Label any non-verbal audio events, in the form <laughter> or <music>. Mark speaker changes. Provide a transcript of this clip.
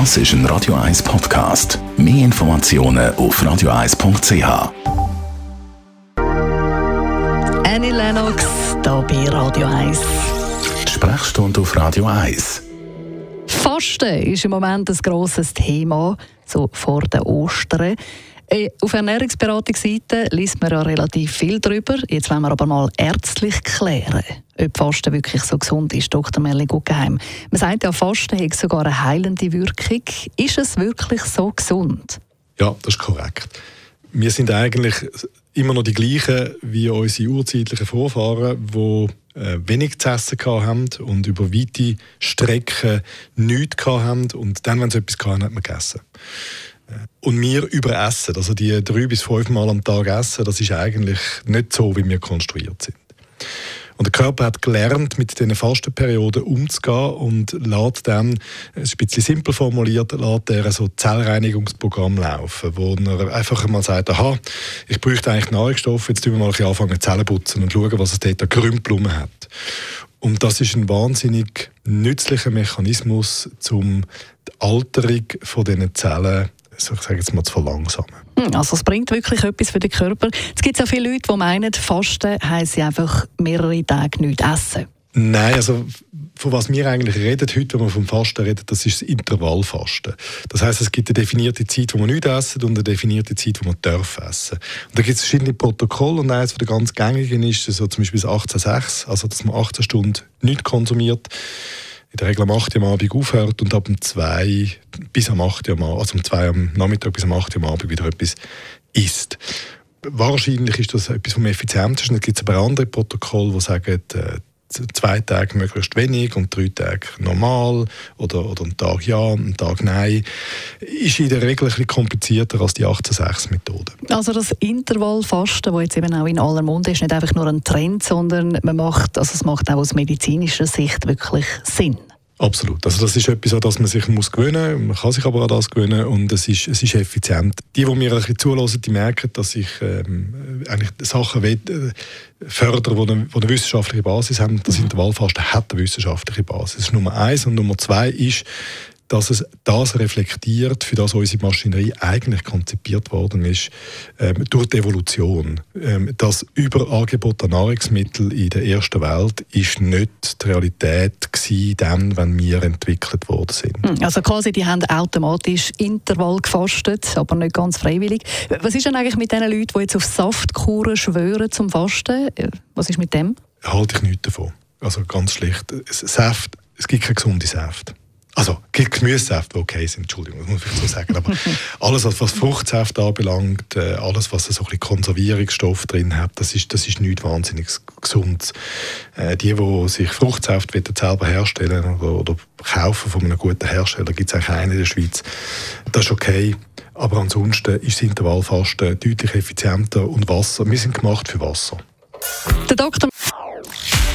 Speaker 1: Das ist ein Radio 1 Podcast. Mehr Informationen auf radio1.ch.
Speaker 2: Annie Lennox, hier bei Radio 1.
Speaker 1: Die Sprechstunde auf Radio 1.
Speaker 2: Fasten ist im Moment ein grosses Thema, so vor den Ostern. Äh, auf Ernährungsberatungsseite liest man ja relativ viel darüber. Jetzt wollen wir aber mal ärztlich klären, ob Fasten wirklich so gesund ist, Dr. Merlin Guggenheim. Man sagt ja, Fasten hat sogar eine heilende Wirkung. Ist es wirklich so gesund?
Speaker 3: Ja, das ist korrekt. Wir sind eigentlich immer noch die gleichen wie unsere urzeitlichen Vorfahren, die äh, wenig zu essen haben und über weite Strecken nichts haben. Und dann, wenn sie etwas hatten, hat man gegessen. Und wir überessen, also die drei bis fünf Mal am Tag essen, das ist eigentlich nicht so, wie wir konstruiert sind. Und der Körper hat gelernt, mit diesen Fastenperioden umzugehen und lässt dann, ein bisschen simpel formuliert, lässt er so Zellreinigungsprogramm laufen, wo er einfach mal sagt, aha, ich bräuchte eigentlich Nahrungsstoffe, jetzt tun wir mal ein bisschen anfangen Zellen putzen und schauen, was es dort an Grümpelungen hat. Und das ist ein wahnsinnig nützlicher Mechanismus, um die Alterung von diesen Zellen ich sage jetzt mal, zu verlangsamen.
Speaker 2: Hm, also es bringt wirklich etwas für den Körper. Es gibt auch viele Leute, die meinen, Fasten heisst einfach mehrere Tage nichts essen.
Speaker 3: Nein, also von was wir eigentlich reden heute, wenn wir vom Fasten reden, das ist das Intervallfasten. Das heißt, es gibt eine definierte Zeit, wo man nichts essen und eine definierte Zeit, wo man darf essen. Und da gibt es verschiedene Protokolle und eines der ganz gängigen ist so zum Beispiel das 18.6, also dass man 18 Stunden nichts konsumiert in der Regel am 8 Uhr Abend aufhört und ab um 2 bis am 8 Uhr Abend, also um 2 am Nachmittag bis am 8 Uhr Abend wieder etwas isst. Wahrscheinlich ist das etwas vom effizientesten. Es gibt aber andere Protokolle, die sagen, äh, zwei Tage möglichst wenig und drei Tage normal oder, oder einen Tag ja, einen Tag nein, ist in der Regel ein bisschen komplizierter als die 18-6-Methode.
Speaker 2: Also das Intervallfasten, das jetzt eben auch in aller Munde ist, nicht einfach nur ein Trend, sondern man macht, also es macht auch aus medizinischer Sicht wirklich Sinn.
Speaker 3: Absolut. Also das ist etwas, an das man sich muss gewöhnen muss. Man kann sich aber an das gewöhnen und es ist, es ist effizient. Die, die mir ein bisschen zulassen, die merken, dass ich ähm, eigentlich Sachen will, äh, fördere, die eine, die eine wissenschaftliche Basis haben. Das mhm. Intervallfasten hat eine wissenschaftliche Basis. Das ist Nummer eins. Und Nummer zwei ist, dass es das reflektiert, für das unsere Maschinerie eigentlich konzipiert worden ist, ähm, durch die Evolution. Ähm, das Überangebot an Nahrungsmitteln in der ersten Welt ist nicht die Realität gewesen, dann, wenn wir entwickelt worden sind.
Speaker 2: Hm, also quasi, die haben automatisch Intervall gefastet, aber nicht ganz freiwillig. Was ist denn eigentlich mit den Leuten, die jetzt auf Saftkuren schwören zum Fasten? Was ist mit dem?
Speaker 3: Halte ich nichts davon. Also ganz schlicht. Saft, es gibt keine gesunde Saft. Also, Gemüsesäfte, die okay sind, Entschuldigung, das muss ich so sagen. Aber <laughs> alles, was, Fruchtsäfte anbelangt, äh, alles, was so ein bisschen Konservierungsstoff drin hat, das ist, das ist nichts wahnsinnig Gesundes. Äh, die, die sich Fruchtsäfte selber herstellen oder, oder kaufen von einem guten Hersteller, gibt es eigentlich einen in der Schweiz. Das ist okay. Aber ansonsten ist das Intervallfasten deutlich effizienter und Wasser, wir sind gemacht für Wasser.
Speaker 2: Der Doktor